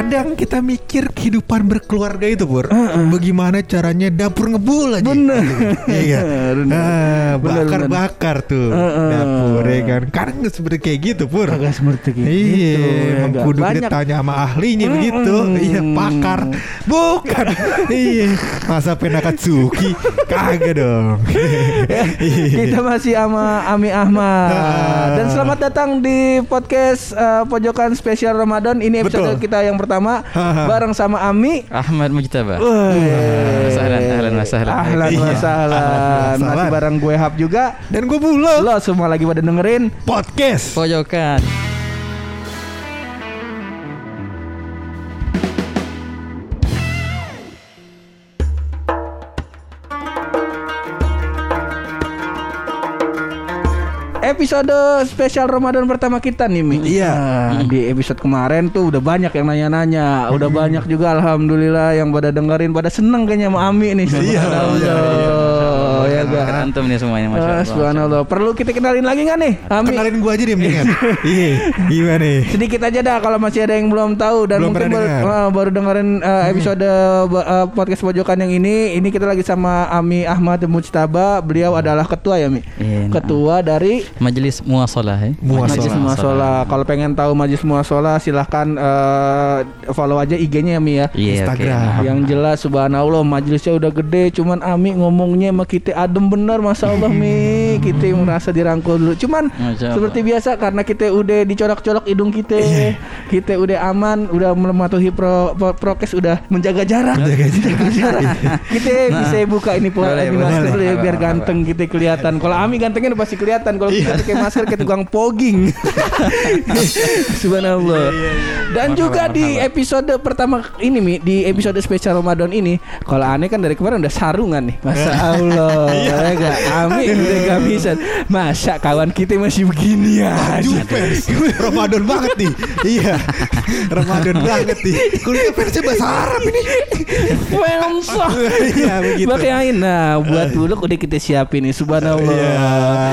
Kadang kita mikir kehidupan berkeluarga itu Pur Bagaimana caranya dapur ngebul aja Bener. Iya Bener. Ah, Bakar-bakar tuh Heeh. Dapur ya kan Kadang nggak seperti kayak gitu Pur Agak seperti gitu. Iya, ya emang gak? kudu ditanya sama ahlinya begitu. Iya, pakar. Bukan. iya, masa Penakatsuki kagak dong. Iya. Kita masih sama Ami Ahmad Ah. Dan selamat datang di podcast eh, Pojokan Spesial Ramadan Ini episode Betul. kita yang pertama Ah. Bareng sama Ami Ahmad Mujtaba. Sahlan, ahlan wa sahlan. Ahlan Iya. wa sahlan. Ahlan wa Masih bareng gue Hap juga Dan gue bulo Lo semua lagi pada dengerin podcast. Pojokan. Episode spesial Ramadan pertama kita nih Mi Iya. Nah, Di episode kemarin tuh udah banyak yang nanya-nanya Udah banyak juga Alhamdulillah yang pada dengerin Pada seneng kayaknya sama Ami nih Iya, Subhanallah. iya, iya. Ya kan antum nih semuanya masya Ah, Allah. Subhanallah Perlu kita kenalin lagi nggak nih Ami Kenalin gue aja deh mendingan. Iya, gimana nih? Sedikit aja dah kalau masih ada yang belum tahu dan Belum mungkin baru, ah, baru dengerin uh, episode uh, podcast pojokan yang ini. Ini kita lagi sama Ami Ahmad Mujtaba. Beliau adalah ketua ya Mi. Iya, nah. Ketua dari Majelis muasalah ya. Muasalah. Majlis Muasalah. Kalau pengen tahu Majlis Muasalah silahkan uh, follow aja IG-nya ya Mi ya. Iya, oke. Instagram. Nah, Yang jelas subhanallah majelisnya udah gede Cuman Ami ngomongnya sama kita adem bener Masya Allah Mi. Kita merasa dirangkul dulu. Cuman Masya seperti biasa Karena kita udah dicolok-colok hidung kita Kita udah aman Udah mematuhi pro, pro- prokes Udah menjaga jarak. Menjaga jarak. Kita bisa buka ini po- Boleh, ini boleh. masker dulu ya Boleh, Biar boleh, ganteng kita kelihatan. Kalau Ami gantengnya udah pasti kelihatan. Kalau kita pakai masker kita tukang pogging. Subhanallah. Dan juga di episode pertama ini Mi Di episode spesial Ramadan ini Kalau aneh kan dari kemarin udah sarungan nih. Masa Allah ya gak? Ami udah gak bisa. Masa kawan kita masih begini ya? Ramadan banget nih. Iya. Ramadan banget nih. Kuliah persnya bahasa Arab ini. Wemsa Iya begitu. Makanya nah buat dulu udah kita siapin nih Subhanallah. Iya,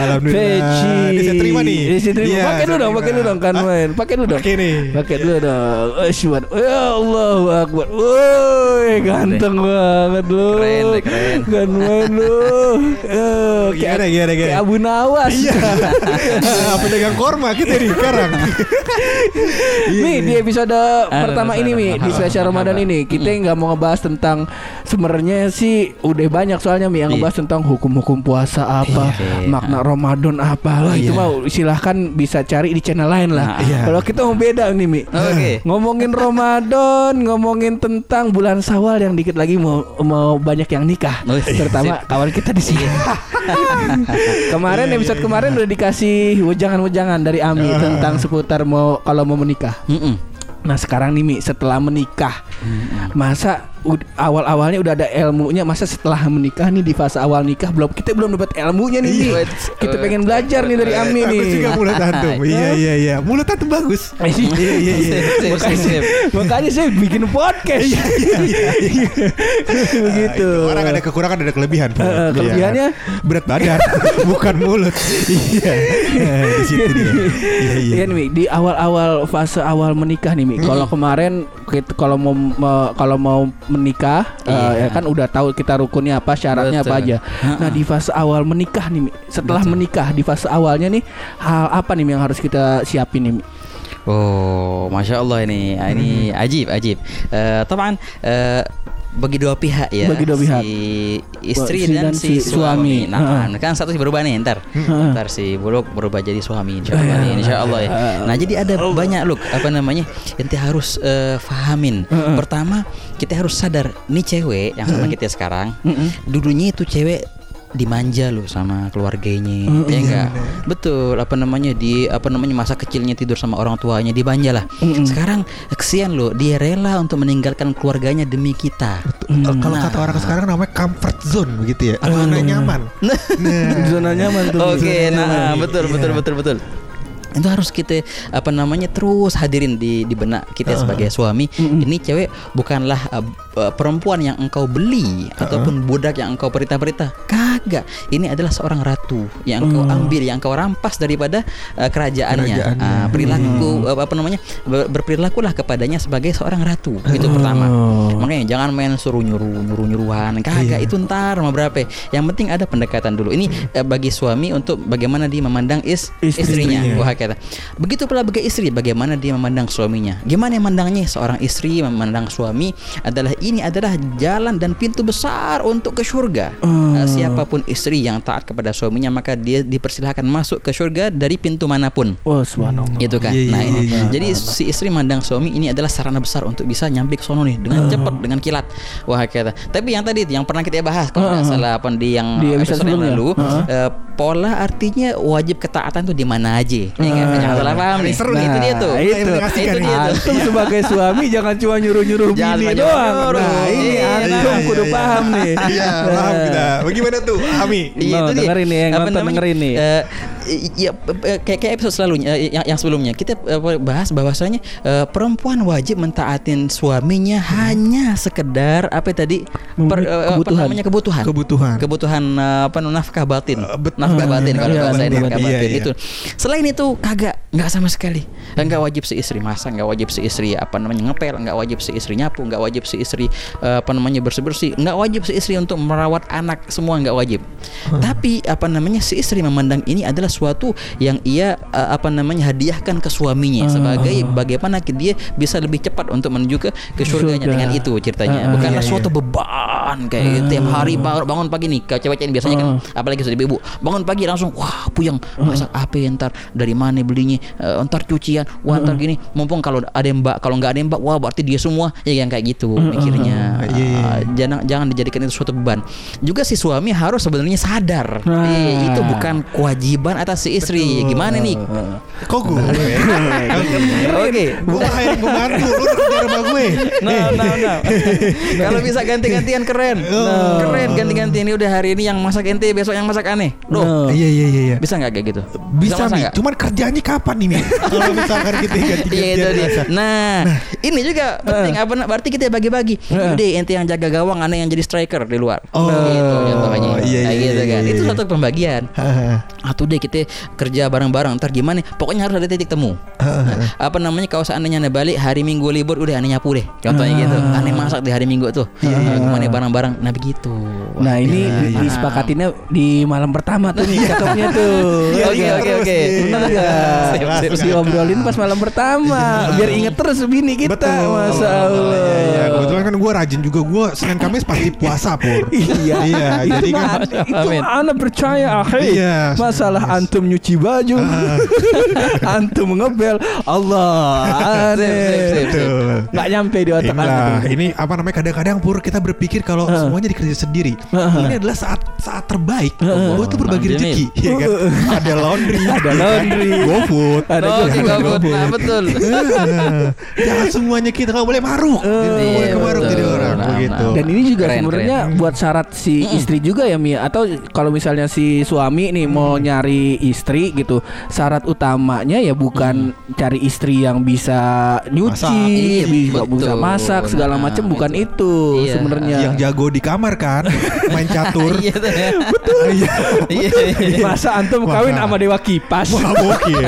Alhamdulillah. Peci Ini saya terima nih. Ini saya terima. Iya, Pakai dulu dong Pakai dulu dong kan main. Pakai dulu dong. Pakai nih. Pakai dulu dong. Syukur Ya Allah Akbar. Woi ganteng banget lu Keren keren. Kan main lu Eh, Gimana, gimana, gimana? Kayak Abu Nawas Iya Pedagang korma kita nih sekarang Iya, Mi di iya. episode pertama ada, ini Mi di spesial Ramadan ini kita nggak mau ngebahas tentang sebenarnya sih udah banyak soalnya Mi yang Iya. ngebahas tentang hukum-hukum puasa apa Iya. makna Ramadan apa lah itu Iya. mau silahkan bisa cari di channel lain lah. Nah, iya. Kalau kita mau beda nih Mi. Oke. Ngomongin Ramadan, ngomongin tentang bulan Sawal yang dikit lagi mau mau banyak yang nikah. Oh, iya. Terutama kawan kita di sini. kemarin episode kemarin udah dikasih wejangan-wejangan dari Ami tentang seputar mau kalau mau menikah. Mm-mm. Nah sekarang nih Mi setelah menikah Masa ud- awal-awalnya udah ada ilmunya Masa setelah menikah nih di fase awal nikah belum Kita belum dapat ilmunya nih. Iya. Kita pengen belajar nih dari Ami nih. Bagus juga mulut antum. Iya iya iya. Mulut antum bagus. Iya iya iya. Sip, makanya, sip. makanya saya bikin podcast. Iya iya iya Begitu Orang ada kekurangan ada kelebihan. Eh, eh, Iya. kelebihannya? Berat badan Bukan mulut. Iya. Eh, Di situ dia. Iya iya. Iya di awal-awal fase awal menikah nih Mi. Kalau kemarin kalau mau kalau mau menikah Iya. ya kan udah tahu kita rukunnya apa, syaratnya apa Betul. aja. Nah, di fase awal menikah nih. Setelah menikah di fase awalnya nih hal apa nih yang harus kita siapin nih? Oh, masya Allah ini, Ah, ini ajib, ajib. Eh, taman eh, bagi dua pihak ya. Bagi dua pihak. Si istri Si dan, dan si, si suami. suami. Nah, kan satu sih berubah nih ntar. Ntar si buluk berubah jadi suami insya Allah nih, insya Allah ya. Nah, jadi ada banyak look apa namanya yang kita harus eh, fahamin. Pertama, kita harus sadar nih cewek yang sama kita sekarang, dulunya itu cewek dimanja loh sama keluarganya. Ya enggak? betul. Apa namanya di apa namanya masa kecilnya tidur sama orang tuanya dimanja lah. Sekarang kesian loh dia rela untuk meninggalkan keluarganya demi kita. Eh, Kalau kata orang sekarang namanya comfort zone begitu ya? Zona nyaman? Nah. Zona nyaman tuh. Oke, Zona nah nyaman. betul Iya. betul betul betul. Itu harus kita apa namanya terus hadirin di di benak kita sebagai suami. Ini cewek bukanlah uh, uh, perempuan yang engkau beli ataupun budak yang engkau perintah-perintah. Kagak. Ini adalah seorang ratu yang engkau ambil yang engkau rampas daripada uh, kerajaannya. Kerajaannya. Ah, perilaku uh, apa namanya ber- berperilakulah kepadanya sebagai seorang ratu. Itu pertama. Makanya jangan main suruh nyuruh nyuruh nyuruhan kagak. Itu ntar sama berapa. Yang penting ada pendekatan dulu. Ini eh, bagi suami untuk bagaimana dia memandang is Istrinya. istrinya. Wah kata begitu pula bagi istri bagaimana dia memandang suaminya gimana memandangnya seorang istri memandang suami adalah ini adalah jalan dan pintu besar untuk ke surga Eh, siapa pun istri yang taat kepada suaminya maka dia dipersilahkan masuk ke surga dari pintu mana pun Oh subhanallah. itu kan. Iya, iya, nah, ini. iya, iya. jadi si istri mandang suami ini adalah sarana besar untuk bisa nyampe ke sono nih dengan cepat, dengan kilat. Wah kata. Tapi yang tadi yang pernah kita bahas kalau nggak salah apa di yang Di episode yang sebelumnya. lalu, Heeh. eh, pola artinya wajib ketaatan tuh di mana aja. Ya kan? Jangan salah paham nih. seru Nah, nih. itu dia tuh. Itu. Itu nih. dia tuh. Antum sebagai suami jangan cuma nyuruh-nyuruh bini doang. nyuruh. Nah, ini Iya, antum nah. kudu paham nih. Iya, paham kita. Bagaimana tuh, Ami? Iya No, itu dia. dengerin nih, yang nonton dengerin nih. Ya kayak kayak episode selalunya yang, yang sebelumnya. Kita eh, bahas bahwasanya eh, perempuan wajib mentaatin suaminya hanya sekedar apa tadi Memenuhi eh, kebutuhan. namanya kebutuhan. Kebutuhan. kebutuhan apa nafkah batin. Eh, bet- nafkah ah, batin iya, kalau iya, bahasa batin. nafkah Iya, batin iya. itu. Selain itu kagak nggak sama sekali. Nggak wajib si istri masak nggak wajib si istri apa namanya ngepel nggak wajib si istri nyapu nggak wajib si istri apa namanya bersih bersih nggak wajib si istri untuk merawat anak semua nggak wajib. Tapi apa namanya si istri memandang ini adalah suatu yang ia eh, apa namanya hadiahkan ke suaminya sebagai bagaimana dia bisa lebih cepat untuk menuju ke ke surganya Surga. dengan itu ceritanya. Ah, bukanlah iya, iya. suatu beban kayak tiap hari bangun, pagi nih kalau cewek-cewek biasanya kan apalagi sudah ibu bangun pagi langsung wah puyeng. Masak apa ya ntar? Dari mana belinya? Eh, ntar cucian. Wah ntar gini. Mumpung kalau ada mbak kalau nggak ada mbak wah berarti dia semua. Ya yang kayak gitu mikirnya. Iya, iya, Ah, jangan jangan dijadikan itu suatu beban. Juga si suami harus sebenarnya sadar. Nah. Eh, itu bukan kewajiban atas si istri gimana nih Kok gue? oke Gue kayak pembantu, lu kerja rumah gue. No, no, no. Kalau bisa ganti-gantian keren. Oh. Keren ganti-gantian ini udah hari ini yang masak ente, besok yang masak aneh. Loh, No. Iya, iya, iya, iya. bisa nggak kayak gitu? Bisa, masak nih. nggak? Cuman kerjanya kapan nih, Mi? Kalau misalkan kita Iya ganti-gantian dia. masak. Nah, ini juga penting apa berarti kita bagi-bagi. Udah ente yang jaga gawang, aneh yang jadi striker di luar. Oh, gitu iya, Kayak iya, gitu iya, kan. iya, Itu iya. satu pembagian. Hahaha. Atau deh kita kerja bareng-bareng ntar gimana Pokoknya harus ada titik temu Nah, Apa namanya kalau seandainya anda balik hari minggu libur Udah aneh nyapu deh Contohnya gitu Aneh masak di hari minggu tuh Nah, Gimana bareng-bareng Nah begitu Nah ini Iya, iya. disepakatinnya di malam pertama tuh nih cakepnya tuh. Iya, Oke iya, oke terus oke sip, sip. Diobrolin pas malam pertama Biar inget terus bini kita Betul. Masya Allah Iya, iya. Kebetulan kan gue rajin juga. Gue Senin Kamis pasti puasa, Pur. Iya Iya, jadi kan Itu Amin. mah ana percaya akhi Iya. Masalah antum nyuci baju. Antum ngebel. Allah Aneh. Nggak nyampe di otak Inilah, antum ini. apa namanya kadang-kadang pur kita berpikir kalau semuanya dikerja sendiri. Ini adalah saat saat terbaik. Buat tuh berbagi rezeki, ya kan? Ada laundry, Ada laundry. GoFood, Ada Oh, juga. oke, ada GoFood. Nah, betul. Jangan semuanya kita nggak boleh maruk, nggak boleh Iya, ke maruk betul. jadi orang Nah, begitu. nah. Dan ini juga Keren, sebenarnya buat syarat si istri juga ya Mia Atau kalau misalnya si suami nih mau nyari istri gitu Syarat utamanya ya bukan cari istri yang bisa nyuci Masak. Iya, Bisa betul. bisa masak segala Nah, macam bukan itu. itu Iya. sebenarnya Yang jago di kamar kan, main catur. Iya ya. Iya. Iya. Masa antum kawin sama dewa kipas Wah mungkin,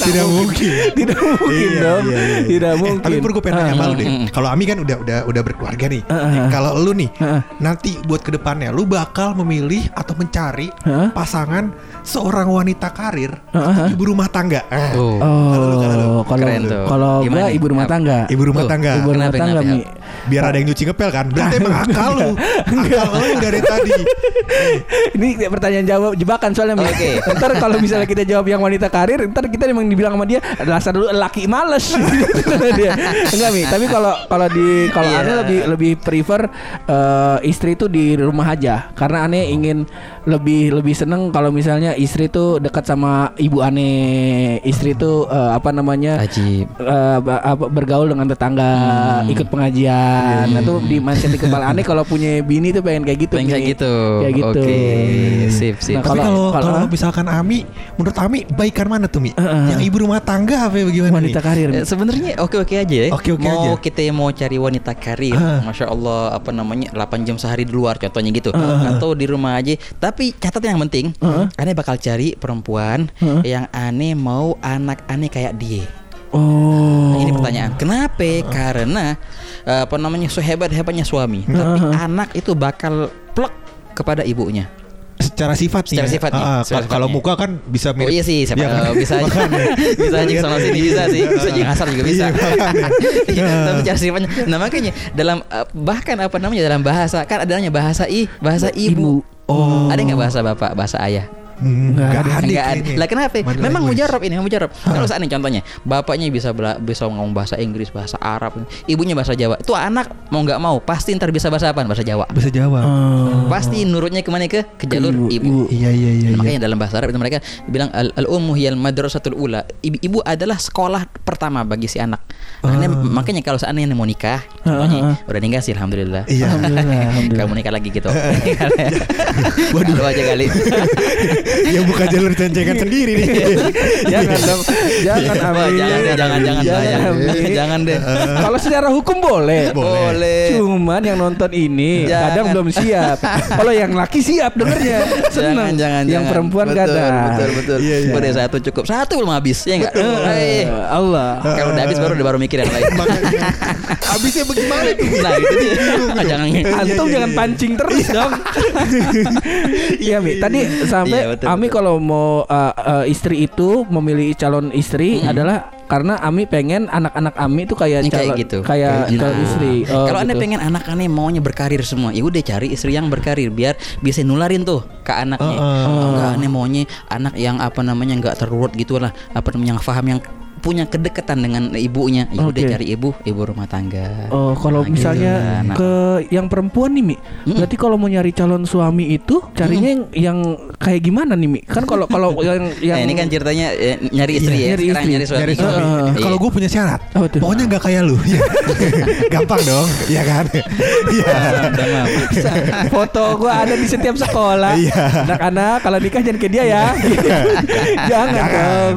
tidak mungkin. Tidak mungkin Iya, dong iya, iya. Tidak Eh, mungkin tapi pur gue pengen nanya sama lu deh. Mm. Kalau Ami kan udah udah udah berkeluarga nih. Kalau lu nih, nanti buat ke depannya, lu bakal memilih atau mencari Hah? pasangan seorang wanita karir atau ibu rumah tangga. Tuh. Oh, kalau kalau nih? ibu rumah tangga. Ibu rumah Tuh, tangga. Ibu rumah tangga Mi. Biar ada yang nyuci ngepel kan. Berarti emang akal lu. Akal lu dari tadi. Ini pertanyaan jawab jebakan soalnya. Oke. Ntar kalau misalnya kita jawab yang wanita karir, ntar kita memang dibilang sama dia dasar dulu laki males. dia. Enggak Mi, tapi kalau kalau di kalau aneh lebih lebih prefer eh, istri itu di rumah aja karena aneh ingin lebih lebih seneng kalau misalnya istri itu dekat sama ibu aneh. Istri itu eh, apa namanya? Ajib. apa, bergaul dengan tetangga, ikut pengajian pernikahan. Nah tuh di mindset di kepala aneh kalau punya bini tuh pengen kayak gitu. Pengen kayak gitu. Kayak gitu. Oke, sip sip. Nah, Tapi Kalau- kalau kalau- kalau misalkan Ami, menurut Ami baikan mana tuh Mi? Heeh. Yang ibu rumah tangga apa ya bagaimana Wanita nih? karir. Sebenarnya oke-oke aja ya. Oke-oke mau aja. kita mau cari wanita karir, Ah. masya Allah apa namanya 8 jam sehari di luar contohnya gitu, atau di rumah aja. Tapi catatan yang penting, aneh bakal cari perempuan yang aneh mau anak aneh kayak dia. Oh. Nah, ini pertanyaan. Kenapa? Karena eh, apa namanya sehebat hebatnya suami, tapi anak itu bakal plek kepada ibunya. Secara sifat. Secara ya? sifatnya, Ah, secara Kalau muka kan bisa Oh mirip. iya sih, siapa kan? tahu bisa aja, bisa aja sama sini bisa sih, bisa aja ngasar juga bisa. Iya. Iya, Tapi cara sifatnya, nah makanya dalam eh, bahkan apa namanya dalam bahasa kan ada namanya bahasa i, bahasa ibu. Oh. Ada nggak bahasa bapak, bahasa ayah? Hmm, Nggak nggak ada Enggak ada. Lah kenapa? Mother Memang language. mujarab ini, mujarab. Kalau seandainya contohnya, bapaknya bisa bela, bisa ngomong bahasa Inggris, bahasa Arab, ibunya bahasa Jawa. Itu anak mau nggak mau pasti ntar bisa bahasa apa? Bahasa Jawa. Bahasa Jawa. Oh. Pasti nurutnya ke mana ke? Ke jalur ibu, ibu. ibu. Iya iya iya. iya. Makanya dalam bahasa Arab itu mereka bilang al, al ummu hiyal madrasatul ula. Ibu, ibu adalah sekolah pertama bagi si anak. Makanya, makanya kalau seandainya mau nikah, contohnya udah nikah sih alhamdulillah. Iya. Alhamdulillah. alhamdulillah. Kamu nikah lagi gitu. Waduh aja kali. Yang buka jalur cencengan sendiri nih. jangan dong. Jangan Amin. jangan deh, jangan jangan Jangan. Jangan deh. Kalau secara hukum boleh. Boleh. Cuman yang nonton ini Jangan. kadang belum siap. Kalau yang laki siap dengernya. Seneng. Jangan jangan Yang jangan. perempuan betul, kadang. Betul betul. Iya, iya. Udah satu cukup. Satu belum habis ya enggak? Eh, Allah. Kalau udah habis baru udah baru mikir yang lain. Habisnya bagaimana tuh? Nah, itu dia. jangan Antum iya, jangan iya. pancing terus dong. Iya Mi, tadi sampai Iya, betul, Ami betul. kalau mau uh, uh, istri itu memilih calon istri adalah karena Ami pengen anak-anak Ami itu kayak Yang kayak calon gitu. kayak Nah, calon istri. Oh, kalau anda gitu. pengen anak aneh maunya berkarir semua, ya udah cari istri yang berkarir biar bisa nularin tuh ke anaknya. Heeh. Enggak aneh maunya anak yang apa namanya nggak terurut gitu lah, apa namanya yang paham yang punya kedekatan dengan ibunya. Ya udah Oke. cari ibu, ibu rumah tangga. Oh, kalau Nah, misalnya gitu. Nah, ke yang perempuan nih Mi, berarti kalau mau nyari calon suami itu carinya yang, yang kayak gimana nih Mi? Kan kalau kalau yang yang Nah, ini kan ceritanya eh, nyari istri Iya, ya. nyari Sekarang istri. nyari suami. Suami. Heeh. Iya. Kalau gue punya syarat, Apa tuh? pokoknya nggak kayak lu. Iya. Gampang dong, iya kan? Iya. foto gua ada di setiap sekolah. Iya. Anak-anak kalau nikah jangan kayak dia ya. jangan dong.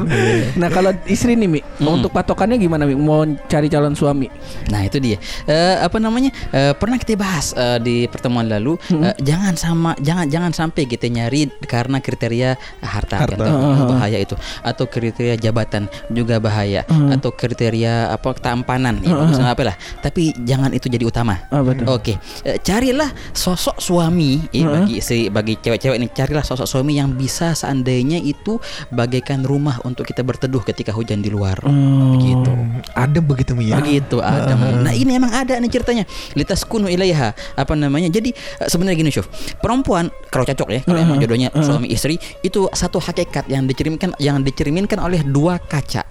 Nah, kalau istri nih Mi, untuk patokannya gimana Mi? Mau cari calon suami? Nah itu dia. Eh, apa namanya? Eh, pernah kita bahas eh, di pertemuan lalu. eh, jangan sama, jangan jangan sampai kita nyari karena kriteria harta, Harta. contoh, bahaya itu, atau kriteria jabatan juga bahaya, atau kriteria apa ketampanan, ya, bagus apa lah. Tapi jangan itu jadi utama. Betul. Oke, Eh, carilah sosok suami eh, bagi si bagi cewek-cewek ini carilah sosok suami yang bisa seandainya itu bagaikan rumah untuk kita berteduh ketika hujan di luar. Begitu. Ada begitu ya. Begitu ada. Nah, ini emang ada nih ceritanya. Litas kunu ilaiha. Apa namanya? Jadi eh, sebenarnya gini, Syuf. Perempuan kalau cocok ya, kalau emang jodohnya suami istri itu satu hakikat yang dicerminkan yang dicerminkan oleh dua kaca.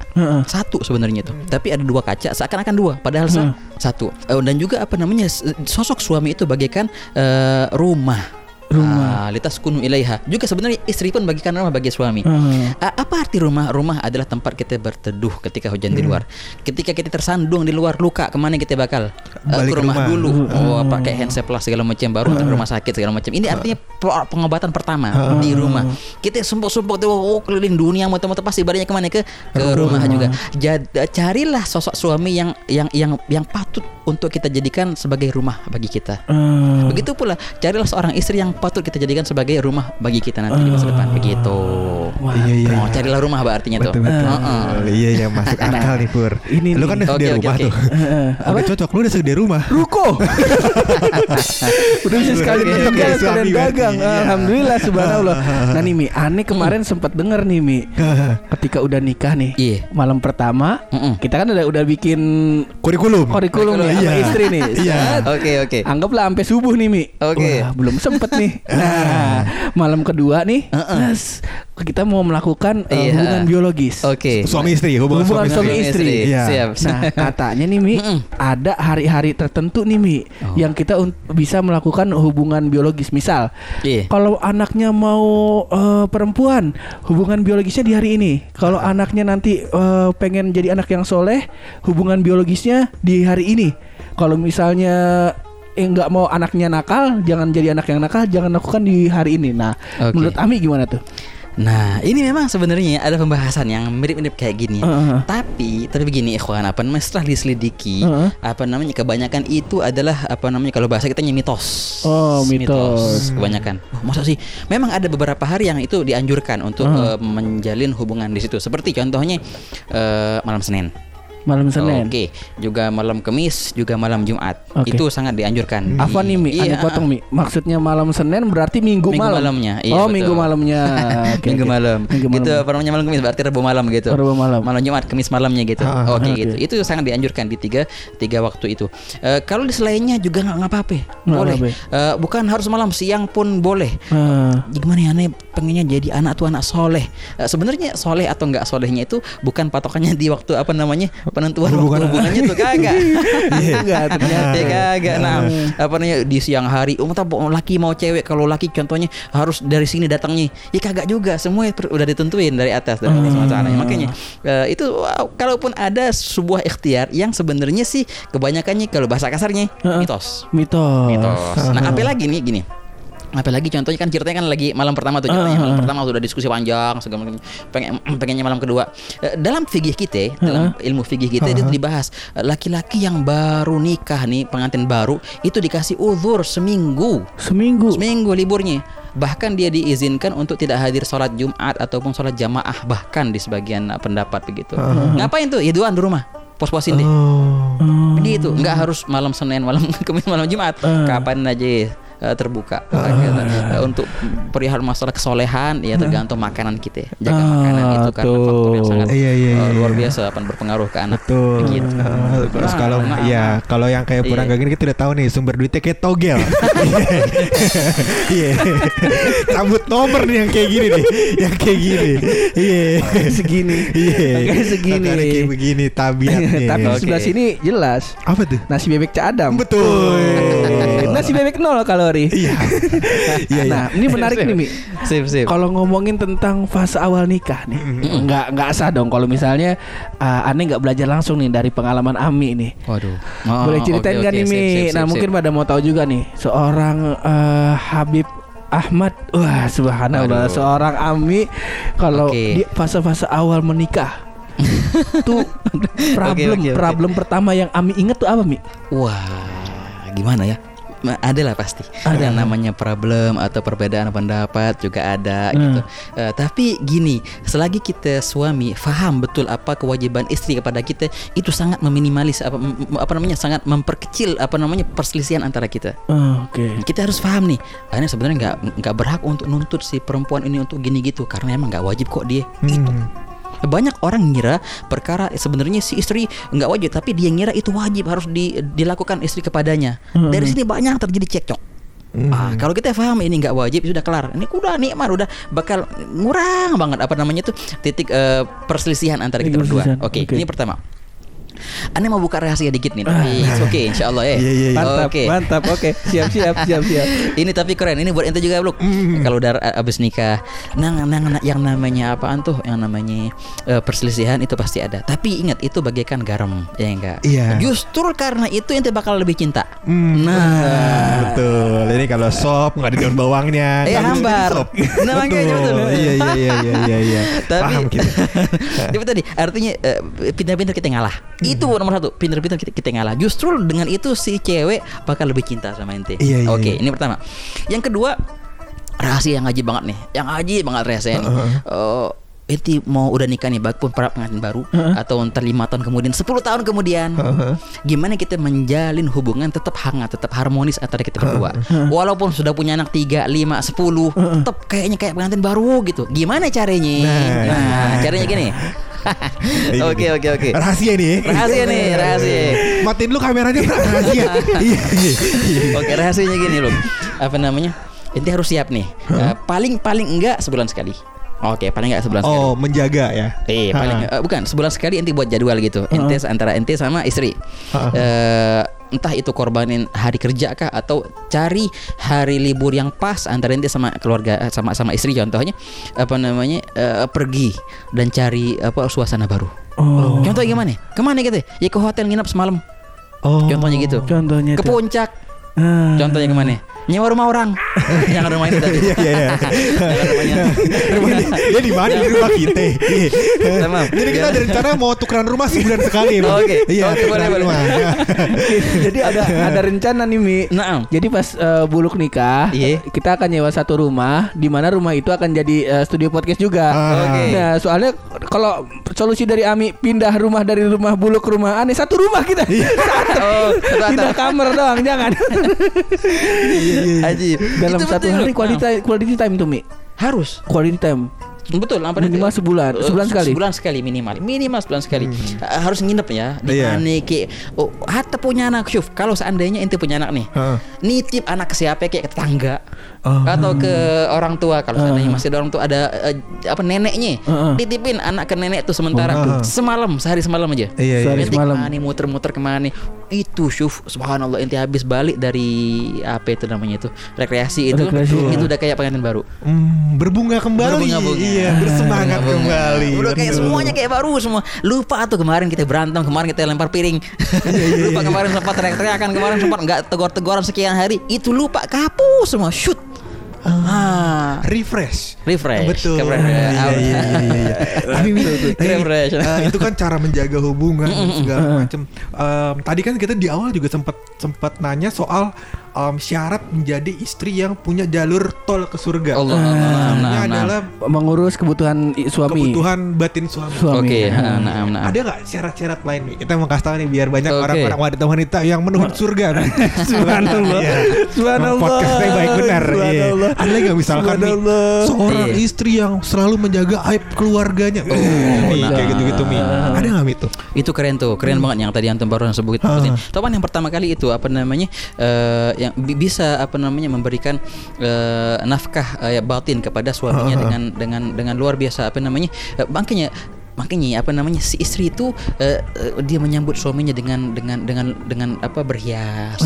Satu sebenarnya itu. Tapi ada dua kaca seakan-akan dua, padahal sa- satu. Eh, dan juga apa namanya? Sosok suami itu bagaikan eh, rumah. Rumah. litas kunu ilaiha. Juga sebenarnya istri pun bagikan rumah bagi suami. Hmm. A- apa arti rumah? Rumah adalah tempat kita berteduh ketika hujan di luar. Ketika kita tersandung di luar luka, ke mana kita bakal? Balik ke ke rumah, rumah. dulu. Oh, pakai handset lah segala macam baru ke rumah sakit segala macam. Ini artinya pe- pengobatan pertama di rumah. Kita sumpuk-sumpuk tuh oh, keliling dunia muter-muter pasti badannya ke mana ke ke rumah juga. Jad, carilah sosok suami yang yang yang yang patut untuk kita jadikan sebagai rumah bagi kita. Hmm. Begitu pula carilah seorang istri yang patut kita jadikan sebagai rumah bagi kita nanti di masa depan. Begitu. Iya iya. Oh, carilah rumah bah artinya tuh. Betul betul. Heeh. Iya iya masuk akal nih Pur. Ini lu kan udah sediain oke, rumah oke. tuh. Udah cocok lu udah sediain rumah. Ruko. Udah bisa sekali oke, sekalian dagang. berarti. Iya. Alhamdulillah subhanallah. Nah nih Mi, aneh kemarin sempat denger nih Mi. Ketika udah nikah nih, Iya. malam pertama, Mm-mm. kita kan udah udah bikin Kurikulum. kurikulum nih sama Iya. istri nih. Iya. Oke, oke. Anggaplah sampai subuh nih Mi. Oke. Wah, belum sempet nih. Nah, malam kedua nih, yes, kita mau melakukan uh, Iya. hubungan biologis. Oke. Suami istri, hubungan, Hubungan suami suami istri. istri. Iya. Siap. Nah katanya nih Mi. Ada hari-hari tertentu nih Mi Oh. Yang kita un- bisa melakukan hubungan biologis Misal Iya. Kalau anaknya mau eh, perempuan Hubungan biologisnya di hari ini Kalau anaknya nanti eh, pengen jadi anak yang soleh Hubungan biologisnya di hari ini kalau misalnya eh nggak mau anaknya nakal, jangan jadi anak yang nakal, jangan lakukan di hari ini. Nah, Oke. menurut Ami gimana tuh? Nah, ini memang sebenarnya ada pembahasan yang mirip-mirip kayak gini. Heeh. Tapi, tapi begini ikhwan, apa namanya setelah diselidiki, Heeh. apa namanya kebanyakan itu adalah apa namanya kalau bahasa kita mitos. Oh, mitos. kebanyakan. Oh, masa sih? Memang ada beberapa hari yang itu dianjurkan untuk Heeh. eh, menjalin hubungan di situ. Seperti contohnya eh, malam Senin. Malam Senin. Oke, juga malam Kamis, juga malam Jumat. Oke. Itu sangat dianjurkan. Apa nih Mi? Iya. Ane potong Mi. Maksudnya malam Senin berarti minggu, Minggu malam. malamnya, iya, oh, betul. minggu malamnya. Oke, minggu oke. malam. Minggu malam. Gitu apa namanya malam Kamis berarti Rabu malam gitu. Rabu malam. Malam Jumat, Kamis malamnya gitu. Ah, Oke oke. gitu. Itu sangat dianjurkan di tiga tiga waktu itu. Eh, kalau di selainnya juga nggak nggak apa-apa. Boleh. Eh, bukan harus malam, siang pun boleh. Ah. Gimana ya aneh pengennya jadi anak tuh anak soleh. Eh, Sebenarnya soleh atau nggak solehnya itu bukan patokannya di waktu apa namanya penentuan waktu Hubungan. hubungannya tuh kagak. Enggak ternyata. Ya kagak. Nah, apa namanya di siang hari, oh tak laki mau cewek, kalau laki contohnya harus dari sini datangnya. Ya kagak juga, semua udah ditentuin dari atas dari wa taala. Makanya eh, itu wow, kalaupun ada sebuah ikhtiar yang sebenarnya sih kebanyakannya kalau bahasa kasarnya mitos. Mitos. Mitos. Nah, apalagi nih gini. Apalagi contohnya kan ceritanya kan lagi malam pertama tuh ceritanya Ah, malam ah. pertama sudah diskusi panjang segala macam. Pengen pengennya malam kedua. Eh, dalam fikih kita dalam ilmu fikih kita itu dibahas eh, laki-laki yang baru nikah nih pengantin baru itu dikasih uzur seminggu. Seminggu. seminggu liburnya. Bahkan dia diizinkan untuk tidak hadir sholat Jumat ataupun sholat jamaah bahkan di sebagian eh, pendapat begitu. Ngapain tuh? Ya doan di rumah pos-posin deh Oh. Hmm. begitu nggak harus malam Senin malam Kamis malam Jumat. Eh. kapan aja eh, terbuka Eh, untuk perihal masalah kesolehan ya tergantung makanan kita jaga Ah, makanan itu karena faktor yang sangat Iya, iya, eh, iya, luar iya. biasa akan berpengaruh ke anak Betul. begitu Eh, Terus Nah, kalau nah, ya nah. kalau yang kayak kurang Iya. gini kita udah tahu nih sumber duitnya kayak togel. Iya. Cabut nomor nih yang kayak gini nih, yang kayak gini. Iya. segini. Iya. Segini. Kayak begini tabiatnya. Tapi sebelah sini jelas. apa tuh? Nasi bebek Cak Adam. Betul. Nasi bebek nol kalori. Iya. Iya, iya. Nah, ini menarik nih Mi. sip sip Kalau ngomongin tentang fase awal nikah nih, nggak nggak sah dong kalau misalnya uh, aneh nggak belajar langsung nih dari pengalaman Ami nih. waduh Oh, Boleh ceritain oke, nggak oke, nih sip, Mi? sip, nah sip, mungkin sip. pada mau tahu juga nih seorang eh, Habib Ahmad, wah subhanallah, Aduh. seorang Ami kalau Oke. di fase-fase awal menikah tuh problem oke, oke. problem pertama yang Ami inget tuh apa Mi? Wah, gimana ya? Ada lah pasti. Ada. Yang namanya problem atau perbedaan pendapat juga ada Hmm. gitu. Eh, tapi gini, selagi kita suami faham betul apa kewajiban istri kepada kita, itu sangat meminimalis apa, apa namanya sangat memperkecil apa namanya perselisihan antara kita. Oh, Oke. Kita harus paham nih, karena sebenarnya nggak nggak berhak untuk nuntut si perempuan ini untuk gini gitu, karena emang nggak wajib kok dia. Itu. Banyak orang ngira perkara sebenarnya si istri nggak wajib, tapi dia ngira itu wajib harus di- dilakukan istri kepadanya. Dari sini banyak terjadi cekcok. Ah, kalau kita paham ini nggak wajib sudah kelar. Ini udah nikmat, udah bakal ngurang banget apa namanya tuh titik eh, perselisihan antara kita berdua. Oke, oke. ini pertama. Ane mau buka rahasia dikit nih, tapi it's okay, insya Allah ya. Iya, iya, iya. Mantap, Oke. mantap. Oke, siap, siap, siap, siap. Ini tapi keren. Ini buat ente juga, Bluk. Kalau udah a- abis nikah, nang, nang, yang namanya apaan tuh? Yang namanya eh, perselisihan itu pasti ada. Tapi ingat itu bagaikan garam, ya enggak? Iya. Justru karena itu ente bakal lebih cinta. Hmm, Nah. betul. Ini kalau sop nggak ada daun bawangnya. Eh, bisa hambar. sop. Nah, makanya betul. Iya iya iya iya iya. iya. Tapi Paham kita. Tapi tadi artinya eh, pintar-pintar kita ngalah. Itu nomor satu. Pintar-pintar kita, kita ngalah. Justru dengan itu si cewek bakal lebih cinta sama ente. Iya, iya, Oke, iya. ini pertama. Yang kedua rahasia yang ngaji banget nih. Yang ngaji banget rahasia nih. Oh, Enti mau udah nikah nih, pun para pengantin baru atau ntar lima tahun kemudian, 10 tahun kemudian, gimana kita menjalin hubungan tetap hangat, tetap harmonis antara kita berdua, walaupun sudah punya anak 3, 5, 10 tetap kayaknya kayak pengantin baru gitu. Gimana caranya? Nah. Nah, caranya gini. Ini Oke nih. oke oke. Rahasia nih. Rahasia nih, rahasia. Matiin lu kameranya rahasia. Iya iya. iya. Oke, rahasianya gini loh. Apa namanya? Ente harus siap nih. Eh, paling paling enggak sebulan sekali. Oke, paling enggak sebulan sekali. Oh menjaga ya. Eh, paling eh, bukan sebulan sekali ente buat jadwal gitu. Ente antara ente sama istri. Ha. Eh, entah itu korbanin hari kerja kah atau cari hari libur yang pas antara ente sama keluarga eh, sama sama istri contohnya apa namanya eh, pergi dan cari apa suasana baru. Oh. Contoh gimana? Ke mana gitu? Ya ke hotel nginap semalam. Oh. Contohnya gitu. Contohnya Ke puncak. Ah. Contohnya ke mana? Nyewa rumah orang. Jangan rumah ini tadi. Iya iya iya. Jangan rumahnya. Rumah dia, dia di mana di rumah kita. Iya. Sama. Jadi kita ada rencana mau tukeran rumah sebulan sekali. Bang. Oke. Iya, Oke, boleh, tukeran boleh. rumah. Jadi ada ada rencana nih Mi. Naam. Jadi pas eh, buluk nikah, Iya. kita akan nyewa satu rumah, di mana rumah itu akan jadi eh, studio podcast juga. Ah. Oke. Nah, soalnya kalau solusi dari Ami pindah rumah dari rumah buluk ke rumah aneh satu rumah kita. Oh, satu pindah kamar doang, jangan. Ajib. Dalam Itu satu hari quality quality time tuh Mi. harus Quality time. Betul apa Minimal sebulan. Eh, Sebulan sekali? sebulan sekali minimal minimal sebulan sekali Eh, harus nginep ya di Iya. mana ke oh hatta punya anak syuf kalau seandainya ente punya anak nih Heeh. nitip anak ke siapa kayak ke tetangga Oh. atau ke orang tua kalau seandainya masih ada orang tua ada eh, apa neneknya Heeh. titipin anak ke nenek tuh sementara Oh. semalam sehari semalam aja Iya, iya. Sehari semalam. ke mana muter-muter ke mana itu syuf subhanallah ente habis balik dari apa itu namanya itu rekreasi itu Rekreasi, ya. itu udah kayak pengantin baru Hmm, berbunga kembali. Berbunga-bunga. Iya, bersemangat Berbunga. kembali. Udah kayak semuanya kayak baru semua. Lupa tuh kemarin kita berantem, kemarin kita lempar piring. Iya, lupa kemarin sempat teriak-teriakan, kemarin sempat nggak tegur-teguran sekian hari. Itu lupa kapus semua. Shoot. Ah. refresh. Refresh. Betul. Keren. Iya, iya, iya, iya, iya. Tapi Refresh. itu kan cara menjaga hubungan segala macam. Em, tadi kan kita di awal juga sempat sempat nanya soal em, syarat menjadi istri yang punya jalur tol ke surga. Allah. Ini Nah, nah. adalah Mengurus kebutuhan suami. kebutuhan batin suami. Suami. Oke, nah, nah, nah. Ada nggak syarat-syarat lain nih? Kita mau kasih tahu nih biar banyak orang-orang wanita-wanita yang menuju surga. Subhanallah. Iya. Subhanallah. Podcastnya baik benar. Iya. Subhanallah. Ada nggak misalkan nih seorang Iya. istri yang selalu menjaga aib keluarganya. Oh, nih, nah. kayak gitu-gitu mi. Ada nggak mi tuh? Itu keren tuh, keren banget yang tadi antum baru sebut sebutin. Tahu kan yang pertama kali itu apa namanya eh, yang bi- bisa apa namanya memberikan eh, nafkah eh, batin kepada suaminya dengan dengan dengan luar biasa apa namanya eh, makanya makanya apa namanya si istri itu eh, eh, dia menyambut suaminya dengan dengan dengan dengan apa berhias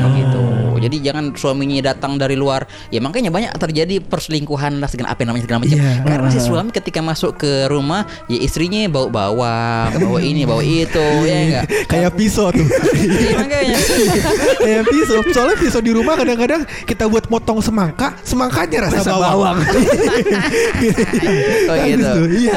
begitu jadi jangan suaminya datang dari luar ya makanya banyak terjadi perselingkuhan lah segala apa namanya segala macam Iya. karena si suami ketika masuk ke rumah ya istrinya bawa bawang bawa ini bawa itu ya enggak Kayak pisau tuh. Iya, makanya Kayak pisau. Soalnya pisau di rumah kadang-kadang kita buat motong semangka, semangkanya rasa, Rasa bawang. oh Kan gitu gitu, Iya.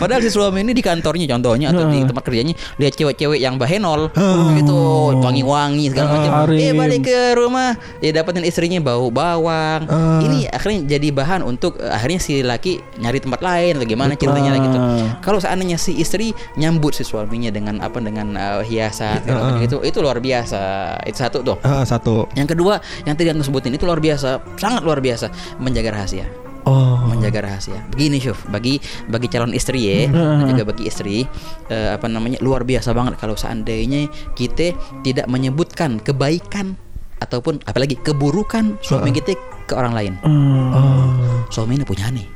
Padahal si suami ini di kantornya contohnya atau di tempat kerjanya lihat cewek-cewek yang bahenol gitu wangi-wangi segala macam. Arim. Eh balik ke rumah ya dapetin istrinya bau bawang. Ah. Ini akhirnya jadi bahan untuk eh, akhirnya si laki nyari tempat lain atau gimana ceritanya gitu. Kalau seandainya si istri nyambut si suaminya dengan apa dengan eh, hiasan macam itu itu luar biasa. Itu satu tuh. Ah, satu. Yang kedua, yang tadi anda sebutin itu luar biasa, sangat luar biasa menjaga rahasia Oh. menjaga rahasia. Begini Syuf, bagi bagi calon istri ya, dan juga bagi istri eh, apa namanya luar biasa banget kalau seandainya kita tidak menyebutkan kebaikan ataupun apalagi keburukan suami kita ke orang lain. Oh. Suami ini punya nih.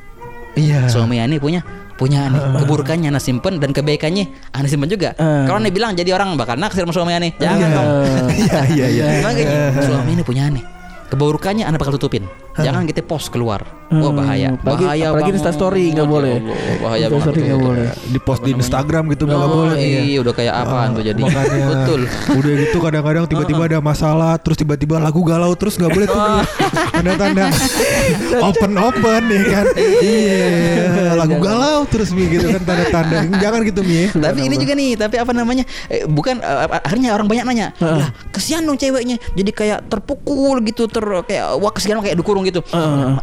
Iya. Suami ini punya punya nih. Keburukannya anda simpen dan kebaikannya anda simpen juga. Eh. Kalau anda bilang jadi orang bakal naksir sama suami ane, jangan dong. Iya, iya, iya. Makanya suami ini punya nih. Keburukannya anda bakal tutupin. Jangan kita post keluar. Wah bahaya. Apalagi- Bahaya apalagi. Insta story nggak Ya boleh. Allah, bahaya Insta banget. story nggak boleh. Di post di Instagram gitu nggak Oh, boleh. iya, udah kayak apaan tuh jadi. Makanya Betul. Udah gitu kadang-kadang tiba-tiba ada masalah terus tiba-tiba lagu galau terus nggak boleh tuh tanda-tanda open open ya kan. Iya, lagu galau terus Mi gitu kan tanda-tanda. Jangan gitu Mi. Tapi ini juga nih, tapi apa namanya? eh, bukan eh, akhirnya orang banyak nanya, "Lah, kesian dong ceweknya jadi kayak terpukul gitu, ter kayak wah kesian kayak dikurung gitu."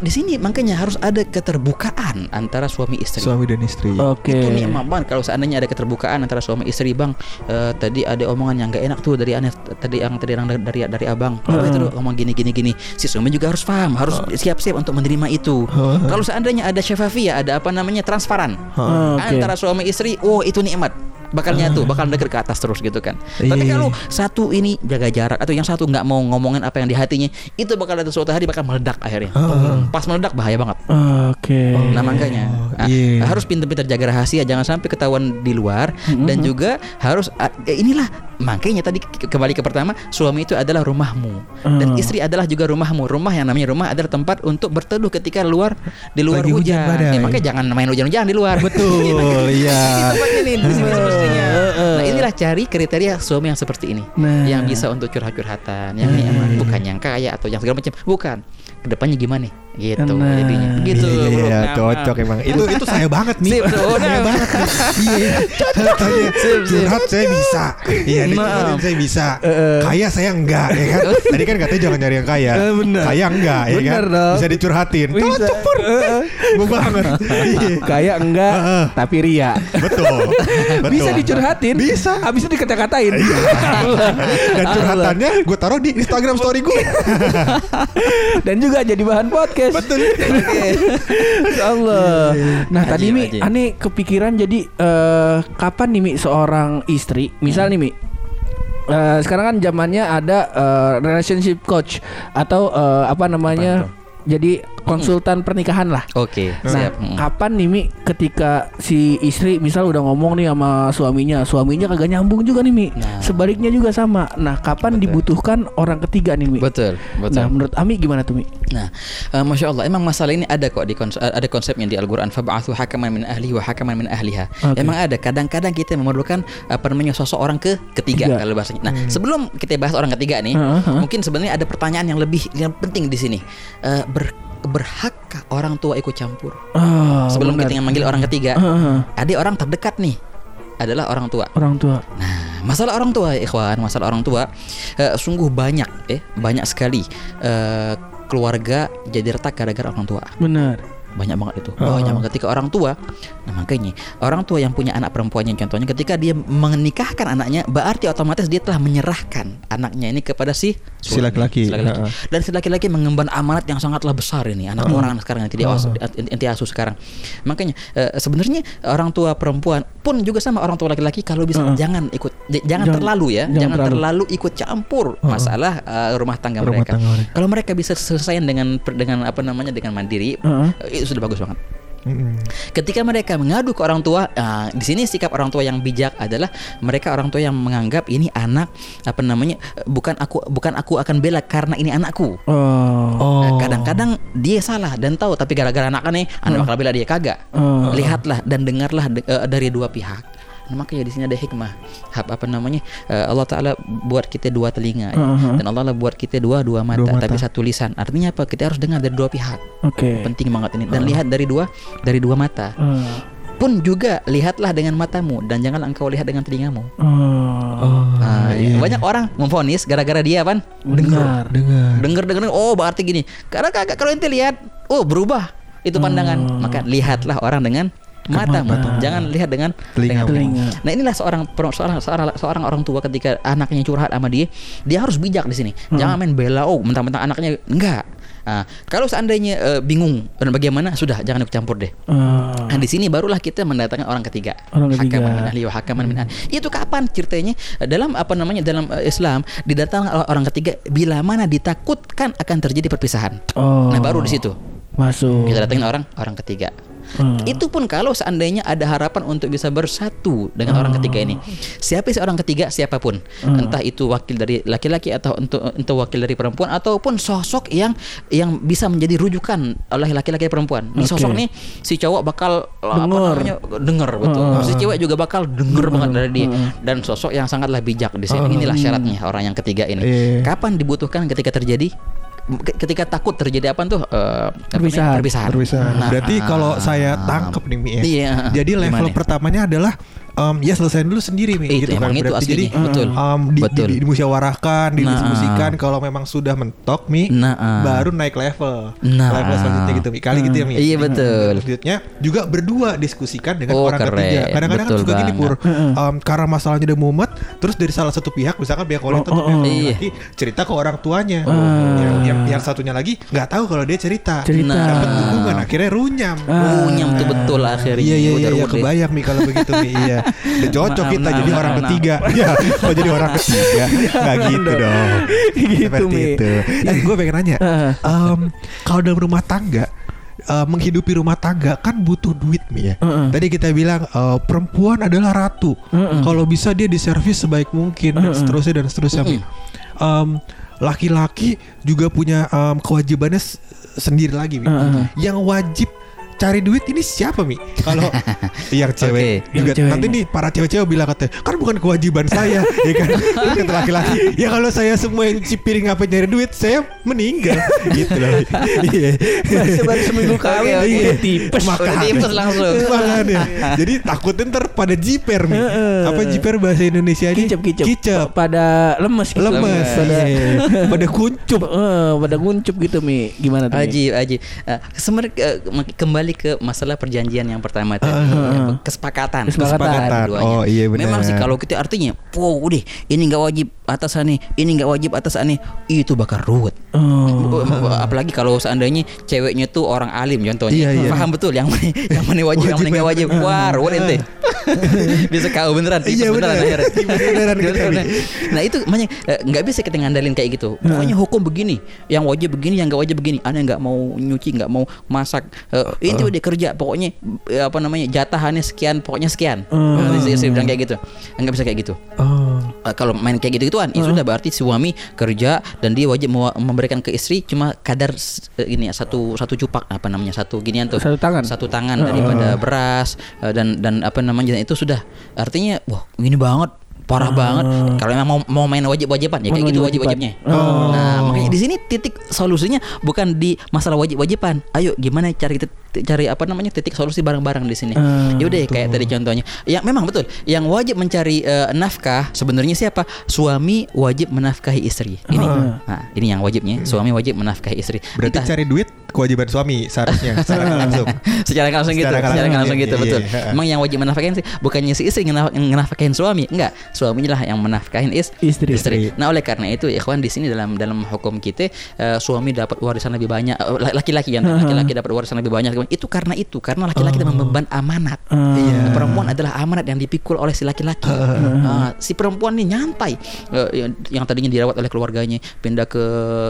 Di sini makanya harus ada keterbukaan antara suami istri. Suami dan istri. Oke. Itu nikmat banget kalau seandainya ada keterbukaan antara suami istri bang. eh, tadi ada omongan yang gak enak tuh dari aneh tadi yang tadi yang dari dari, dari abang. Apa itu Dok? ngomong gini gini gini. Si suami juga harus paham, harus siap-siap untuk menerima itu. Kalau seandainya ada syafafiyah, ada apa namanya transparan Oke. antara suami istri, oh itu nikmat. Bakal nyatu, bakal dekat ke atas terus gitu kan. Tapi Iya. kalau satu ini jaga jarak atau yang satu nggak mau ngomongin apa yang di hatinya, itu bakal ada suatu hari bakal meledak akhirnya. Pas meledak bahaya banget. Oke. Nah makanya ah, iya. harus pintar-pintar jaga rahasia, jangan sampai ketahuan di luar dan juga harus ah, eh, inilah makanya tadi ke- kembali ke pertama suami itu adalah rumahmu dan istri adalah juga rumahmu. Rumah yang namanya rumah adalah tempat untuk berteduh ketika luar di luar Lagi hujan hujan. badai. Ya, makanya jangan main hujan-hujan di luar. Betul, iya. Ini nih semestinya. Nah inilah cari kriteria suami yang seperti ini, Nah. yang bisa untuk curhat-curhatan, yang nyaman, bukan yang kaya atau yang segala macam, bukan. Ke depannya gimana? Gitu Nah. jadinya. Begitu. Iya, bro. iya, Nah, cocok nah. emang. Itu itu saya banget nih. Sip. Saya banget nih. Iya. Tanya curhat saya bisa. Iya, dicurhatin saya bisa. Kaya saya enggak ya kan. Tadi kan katanya jangan nyari yang kaya. Eh, bener. Kaya enggak ya Bener kan. dong. Bisa dicurhatin. Bisa. Cocok pur. Gue banget. Iya. Kayak enggak, tapi ria. Betul. Betul. Bisa dicurhatin. Bisa. Habis itu dikata-katain. Dan curhatannya gue taruh di Instagram story gue. Dan juga jadi bahan podcast. Betul. Insya Allah. Nah Haji, tadi Mi, aneh kepikiran jadi eh, kapan nih Mi seorang istri, misal nih Mi, eh, sekarang kan zamannya ada eh, relationship coach atau eh, apa namanya, jadi konsultan pernikahan lah. Oke, Nah, siap. Mm. kapan nih Mi ketika si istri misal udah ngomong nih sama suaminya, suaminya kagak nyambung juga nih Mi. Nah. Sebaliknya juga sama. Nah, kapan dibutuhkan orang ketiga nih Mi? Betul, betul. Nah, menurut Ami gimana tuh Mi? Nah, eh, masya Allah, emang masalah ini ada kok di kons- ada konsepnya di Al-Quran. Fab'athu hakaman min ahli wa hakaman min ahliha. Oke. Emang ada. Kadang-kadang kita memerlukan apa namanya sosok orang ke ketiga Tiga. kalau bahasanya. Nah, sebelum kita bahas orang ketiga nih, Heeh, heeh. mungkin sebenarnya ada pertanyaan yang lebih yang penting di sini. Eh, ber- berhakkah orang tua ikut campur? Oh, sebelum benar. kita memanggil orang ketiga, Heeh. ada orang terdekat nih adalah orang tua. orang tua. Nah, masalah orang tua, ikhwan, masalah orang tua eh, sungguh banyak, eh, banyak sekali eh, keluarga jadi retak gara-gara orang tua. Benar. Banyak banget itu. Banyak banget ketika orang tua. Nah, makanya orang tua yang punya anak perempuannya contohnya ketika dia menikahkan anaknya, berarti otomatis dia telah menyerahkan anaknya ini kepada si Si laki-laki. Si. Heeh. Dan si laki-laki mengemban amanat yang sangatlah besar ini anak orang sekarang yang tidak inti asuh sekarang. Makanya eh, sebenarnya orang tua perempuan pun juga sama orang tua laki-laki kalau bisa jangan ikut jangan, Jangan- terlalu ya, jangan jangan, terlalu. terlalu. ikut campur masalah eh, rumah tangga Rumah mereka. tangga mereka. Kalau mereka bisa selesaikan dengan dengan apa namanya dengan mandiri, Heeh. Eh, itu sudah bagus banget. Ketika mereka mengadu ke orang tua, ah, di sini sikap orang tua yang bijak adalah mereka orang tua yang menganggap ini anak apa namanya eh, bukan aku bukan aku akan bela karena ini anakku. Oh. Nah, Kadang-kadang dia salah dan tahu tapi gara-gara anak nih anak bakal bela dia kagak. Oh. Lihatlah dan dengarlah de- eh, dari dua pihak. Nah, makanya di sini ada hikmah. Hab apa namanya? Eh, Allah taala buat kita dua telinga ya. Uh-huh. dan Allah lah buat kita dua dua mata, Dua mata. tapi satu lisan. Artinya apa? Kita harus dengar dari dua pihak. Oke. Penting banget ini dan lihat dari dua dari dua mata Eh, pun juga lihatlah dengan matamu dan jangan engkau lihat dengan telingamu. oh. Nah, iya. banyak orang memfonis gara-gara dia apa? Dengar. Dengar. Dengar dengar oh berarti gini. Karena kagak kalau ente lihat oh berubah itu pandangan. Maka lihatlah orang dengan matamu. Jangan lihat dengan Telingamu. Telinga. Nah inilah seorang seorang seorang seorang orang tua ketika anaknya curhat sama dia, dia harus bijak di sini. Jangan main bela oh mentang-mentang anaknya enggak. Nah, kalau seandainya eh, bingung dan bagaimana sudah jangan ikut campur deh. Eh, Nah di sini barulah kita mendatangkan orang ketiga. Orang ketiga. Hakaman min ahli wa hakaman min ahli. Itu kapan ceritanya? Dalam apa namanya dalam eh, Islam didatangkan orang ketiga bila mana ditakutkan akan terjadi perpisahan. oh. Nah baru di situ Masuk. kita datangin orang orang ketiga. Hmm. Itu pun kalau seandainya ada harapan untuk bisa bersatu dengan orang ketiga ini. Siapa sih orang ketiga siapa pun, entah itu wakil dari laki-laki atau untuk untuk wakil dari perempuan ataupun sosok yang yang bisa menjadi rujukan oleh laki-laki perempuan. Ini Oke. sosok nih si cowok bakal uh, apa Dengar. namanya denger betul. Ah. Si cewek juga bakal denger banget dari dia dan sosok yang sangatlah bijak di sini. Inilah syaratnya orang yang ketiga ini. Iya. Kapan dibutuhkan ketika terjadi ketika takut terjadi apa tuh eh, namanya? Perpisahan. perpisahan. Perpisahan. Nah, Berarti ah, kalau saya tangkep nih Mi ya. Iya. Jadi level Gimana? pertamanya adalah em, ya selesaiin dulu sendiri Mi Itu, gitu emang itu Berarti aslinya. jadi Betul. em, di, Betul. di- dimusyawarahkan, Nah, didiskusikan kalau memang sudah mentok Mi Nah, ah. baru naik level. Nah. Level selanjutnya gitu Mi. Kali gitu ya Mi. Iya, betul. Selanjutnya juga berdua diskusikan dengan Oh, orang keren. ketiga. Kadang-kadang kan suka gini Pur. em, karena masalahnya udah mumet, terus dari salah satu pihak misalkan pihak wanita Oh, oh, pihak oh. laki-laki cerita ke orang tuanya. Yang, yang, yang satunya lagi nggak tahu kalau dia cerita. Cerita. Nah. Dapat dukungan akhirnya runyam. Ah. Runyam tuh betul akhirnya. Iya iya iya, iya kebayang nih kalau begitu nih iya. Udah cocok kita maaf, jadi maaf, orang maaf. ketiga. Iya, kok jadi orang ketiga. Enggak gitu dong. Gitu, Seperti Mi. itu. Eh, gue pengen nanya. Em, kalau dalam rumah tangga eh, menghidupi rumah tangga kan butuh duit nih ya. Heeh. Tadi kita bilang eh, perempuan adalah ratu. Heeh. Kalau bisa dia diservis sebaik mungkin dan seterusnya dan seterusnya. Mi. Em, laki-laki juga punya em, kewajibannya sendiri lagi. Heeh. Yang wajib cari duit ini siapa mi? Kalau yang cewek Oke. juga Yang cewek. nanti nih para cewek-cewek bilang katanya kan bukan kewajiban saya, ya kan? Terus kata laki-laki, ya kalau saya semua yang cuci piring apa nyari duit, saya meninggal, gitu loh. Iya. Baru seminggu kawin oke. udah tipes. Udah tipes langsung. Makanya. Jadi takutin ntar pada jiper mi. Apa jiper bahasa Indonesia ini? Kicep kicep. Kicep. Pada lemes gitu. Lemes. Pada Iya. Pada kuncup. Eh, pada nguncup gitu mi. Gimana tuh? Aji, Aji. Uh, sebenarnya uh, mak- kembali ke masalah perjanjian yang pertama tadi, Ya, kesepakatan. Kesepakatan. keduanya. Oh, iya benar. Memang sih kalau kita artinya, wow, udah ini nggak wajib atas aneh, ini nggak wajib atas aneh, itu bakal ruwet. Oh. Apalagi kalau seandainya ceweknya tuh orang alim contohnya, Iya, iya. paham betul yang mana yang mana wajib, yang mana nggak wajib. Wah, ruwet ente. Bisa kau beneran, Iya, beneran beneran kita Beneran. nih. Nah itu makanya eh, nggak bisa kita ngandalin kayak gitu. Pokoknya hukum begini, yang wajib begini, yang nggak wajib begini. Aneh nggak mau nyuci, nggak mau masak. Eh, udah kerja. Pokoknya eh, apa namanya jatahannya sekian, pokoknya sekian. Nah, istri, istri bilang kayak gitu. Nggak bisa kayak gitu. Oh. Eh, kalau main kayak gitu gituan, itu sudah berarti suami kerja dan dia wajib memberikan ke istri cuma kadar s- eh, ini ya, satu satu cupak apa namanya satu ginian tuh Satu tangan. satu tangan daripada beras dan dan apa namanya itu sudah artinya wah ini banget parah banget. Kalau memang mau mau main wajib-wajiban ya kayak gitu wajib-wajibnya nah makanya di sini titik solusinya bukan di masalah wajib-wajiban. Ayo gimana cari cari apa namanya titik solusi bareng-bareng di sini. Hmm, ya udah kayak tadi contohnya. Ya memang betul. Yang wajib mencari eh, nafkah sebenarnya siapa? Suami wajib menafkahi istri. Ini. Nah ini yang wajibnya. Suami wajib menafkahi istri. Berarti Entah- cari duit kewajiban suami seharusnya secara langsung. secara langsung gitu Secara nggak secara langsung, langsung gitu iya, betul. iya. emang yang wajib menafkahin sih bukannya si istri ngenaf- ngenafkahin suami? Enggak suaminya lah yang menafkahin is Istri. Istri. nah oleh karena itu ikhwan di sini dalam dalam hukum kita eh, suami dapat warisan lebih banyak eh, laki-laki yang laki-laki dapat warisan lebih banyak. Itu karena itu karena laki-laki dapat memban amanat. Iya. perempuan adalah amanat yang dipikul oleh si laki-laki. Ah, si perempuan ini nyantai Eh, yang, tadinya dirawat oleh keluarganya pindah ke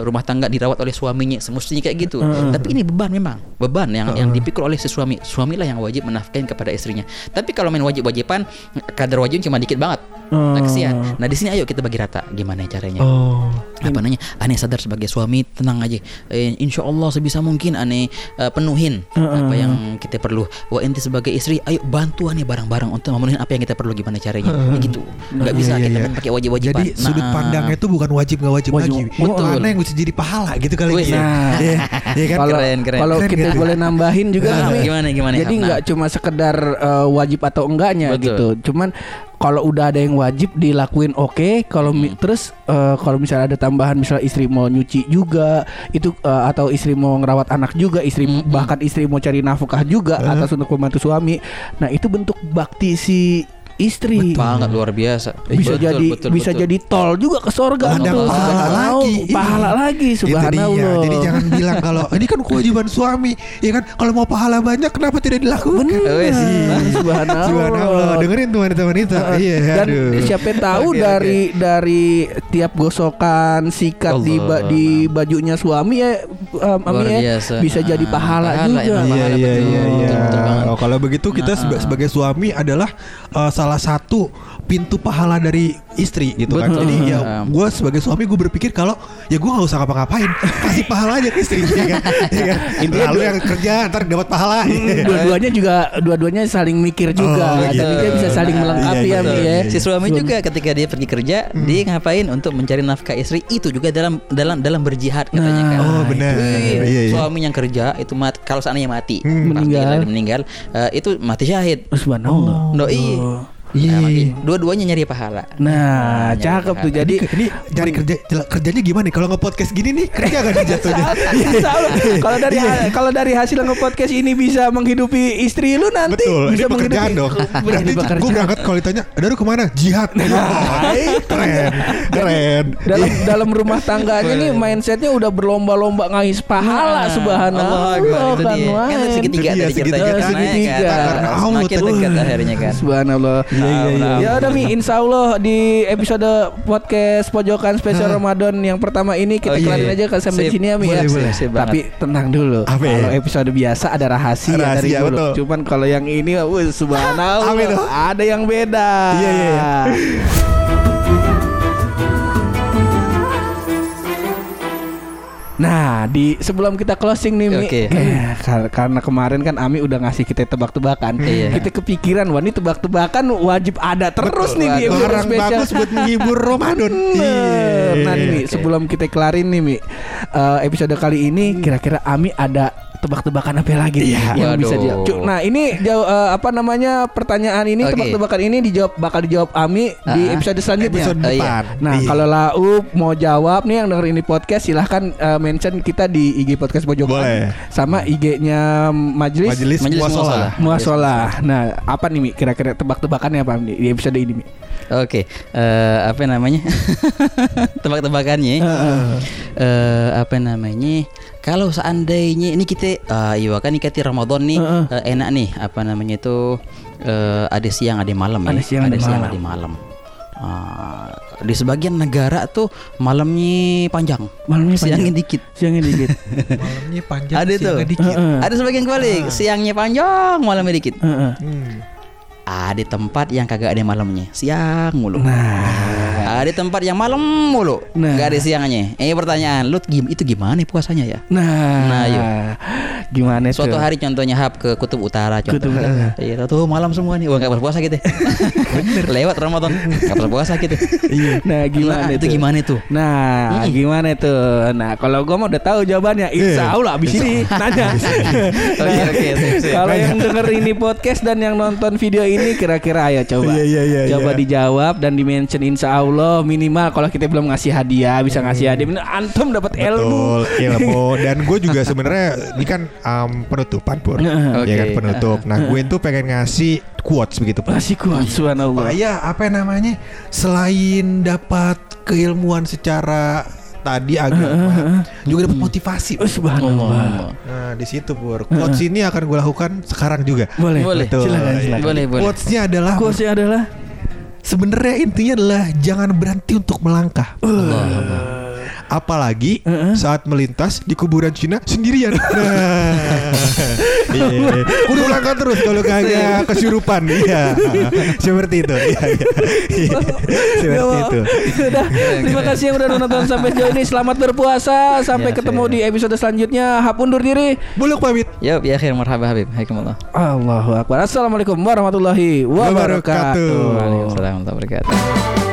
rumah tangga dirawat oleh suaminya semestinya kayak gitu. Tapi ini beban memang. Beban yang yang dipikul oleh si suami. Suamilah yang wajib menafkahin kepada istrinya. Tapi kalau main wajib-wajiban kadar wajib cuma dikit banget nah, kesian nah di sini ayo kita bagi rata gimana caranya Oh. apa namanya aneh sadar sebagai suami tenang aja eh, insya Allah sebisa mungkin aneh eh, penuhin apa yang kita perlu wah ente sebagai istri ayo bantu aneh bareng-bareng untuk memenuhi apa yang kita perlu gimana caranya Ya gitu nggak bisa Iya, kita iya. main pakai wajib-wajiban Jadi sudut Nah, pandangnya itu bukan wajib nggak wajib, Wajib. lagi. Betul. Mana yang bisa jadi pahala gitu kali. Wih. ya. Nah. Iya, iya kan? Kalau Keren, keren. kalau Keren, kita keren. boleh nambahin juga Nah, gimana, gimana? Jadi Nah. nggak cuma sekedar eh, wajib atau enggaknya Betul. gitu. Cuman kalau udah ada yang wajib dilakuin oke. Kalau mi- terus eh, kalau misalnya ada tambahan misalnya istri mau nyuci juga itu eh, atau istri mau ngerawat anak juga, istri bahkan istri mau cari nafkah juga atas untuk membantu suami. Nah itu bentuk bakti si istri. banget luar biasa bisa Betul, jadi betul, bisa betul. jadi tol juga ke sorga Ada tuh. pahala lagi. pahala Iya. lagi Itu subhanallah Jadi jangan bilang kalau ini kan kewajiban suami, ya kan? Kalau mau pahala banyak, kenapa tidak dilakukan? Wes. subhanallah Subhanallah. Dengerin tuh wanita-wanita. Iya. dan aduh. siapa tahu Oke, dari dari tiap gosokan sikat di ba- di bajunya suami ya um, Luar Ami ya, biasa. bisa jadi Ah, pahala, pahala, juga Iya iya iya betul, iya. Oh, kalau begitu kita Nah, sebagai suami adalah uh, salah satu pintu pahala dari istri gitu kan. Betul. Jadi ya Hmm. gue sebagai suami gue berpikir kalau ya gue nggak usah ngapa-ngapain, kasih pahala aja ke istri ya kan. Ya kan? Lalu yang kerja ntar dapat pahala. dua-duanya juga dua-duanya saling mikir juga Oh, gitu. dia bisa saling Iya, melengkapi iya, ya Mi betul. ya Si suami juga ketika dia pergi kerja, dia ngapain untuk mencari nafkah istri itu juga dalam dalam dalam berjihad katanya kan. Oh, benar. Iya, iya. Suami yang kerja itu mat, kalau seandainya mati, Hmm. pasti Meninggal. meninggal, eh, itu mati syahid. subhanallah Doi. Iya. Nah, makanya dua-duanya nyari pahala. Nah, nyari cakep tuh. Jadi ini cari kerja kerjanya gimana nih? Kalau nge podcast gini nih kerja gak nih jatuhnya? Allah, kalau dari kalau dari hasil nge-podcast ini bisa menghidupi istri lu nanti Betul, bisa ini pekerjaan dong. Berarti gue berangkat kalau ditanya, ada lu ke mana? Jihad. keren, keren. dalam dalam rumah tangganya nih mindsetnya udah berlomba-lomba ngais pahala subhanallah Allah Akbar, itu kan dia. Kan segitiga tadi ceritanya segitiga. Segitiga. Karena Allah Semakin tuh. dekat akhirnya kan. Subhanallah. Iya, iya, iya. Ya udah Mi, insya Allah di episode podcast pojokan spesial Ramadan yang pertama ini kita Oh, iya, kelarin iya. aja ke sampai sini ya Mi ya. Boleh, boleh. Sip Tapi tenang dulu. Apa ya? Kalau episode biasa ada rahasia, dari Rahasia, dulu. betul. Cuman kalau yang ini wah subhanallah ada yang beda. Iya, iya, Nah, di sebelum kita closing nih, Mi, Oke. eh, kar- karena kemarin kan Ami udah ngasih kita tebak-tebakan. Iya. Kita kepikiran, wah ini tebak-tebakan wajib ada terus nih di episode Orang spesial. bagus buat menghibur Ramadan. Nah nih Mi, Oke. sebelum kita kelarin nih Mi, eh, episode kali ini kira-kira Ami ada tebak-tebakan apa lagi Iya. yang bisa Waduh. dijawab? Cuk, Nah ini jauh, eh, apa namanya pertanyaan ini Oke. tebak-tebakan ini dijawab bakal dijawab Ami di Ah. episode selanjutnya. Episode iya. depan. Nah Iya. kalau Laup mau jawab nih yang denger ini podcast silahkan eh, mention kita di IG podcast Pojokan Boleh. sama IG-nya Majelis, Majelis, Majelis Muasalah. Muasalah. Muasalah. Nah apa nih Mi kira-kira tebak-tebakannya apa Mi, di episode ini Mi? Oke, eh, apa namanya? Tebak-tebakannya. Eh, apa namanya? Kalau seandainya ini kita, ah, iya kan ini kita Ramadan nih Heeh. eh, enak nih. Apa namanya itu? eh, ada siang, ada malam ya. Ada siang, ada malam. ada malam. Ah, di sebagian negara tuh malamnya panjang, Malamnya siangnya panjang. dikit. Siangnya dikit. Malamnya panjang, Ada tuh. siangnya dikit. Heeh. Ada sebagian kebalik, siangnya panjang, malamnya dikit. Heeh. Hmm. Ada tempat yang kagak ada malamnya, siang mulu. Nah, Ada tempat yang malam mulu, Nah. nggak ada siangnya. Eh pertanyaan, lu gim- itu gimana puasanya ya? nah, Nah, yuk. gimana Suatu tuh? hari contohnya hap ke kutub utara Kutub contohnya. utara. Iya, tuh malam semua nih. Wah, nggak berpuasa gitu. Lewat Ramadan, nggak berpuasa gitu. Nah, gimana Nah, itu? gimana itu? Nah, gimana itu? Nah, kalau gua mau udah tahu jawabannya, insya Allah abis ini nanya. Oke, oke, sip, sip. Kalau yang denger ini podcast dan yang nonton video ini kira-kira ayo coba. Iya, iya, iya, coba iya. dijawab dan di mention insya Allah minimal kalau kita belum ngasih hadiah bisa ngasih hadiah. Minimal Antum dapat ilmu. Betul, ilmu. Dan gue juga sebenarnya ini kan um, penutupan pur, Oke. ya kan penutup. Nah gue tuh pengen ngasih quotes begitu pur. Masih kuat subhanallah. Supaya apa namanya? Selain dapat keilmuan secara tadi agama, juga dapat motivasi. Oh, subhanallah. Nah di situ pur. Quotes ini akan gue lakukan sekarang juga. Boleh. Boleh. Betul. Silakan, silakan. Boleh, boleh. Quotesnya adalah Quotesnya adalah sebenarnya intinya adalah jangan berhenti untuk melangkah. Apalagi saat melintas di kuburan Cina sendirian. Nah, iya, iya. Kudu melangkah terus kalau kagak kesurupan. Iya, seperti itu. Iya, iya. Iya, seperti itu. Udah, terima kasih yang udah nonton sampai sejauh ini. Selamat berpuasa. Sampai Ya, ketemu di episode selanjutnya. Hap undur diri. Buluk pamit. Yuk, ya akhir marhaba Habib. Hayakumullah. Allahu Akbar. Assalamualaikum warahmatullahi wabarakatuh. Wabarakatuh. Waalaikumsalam warahmatullahi wabarakatuh.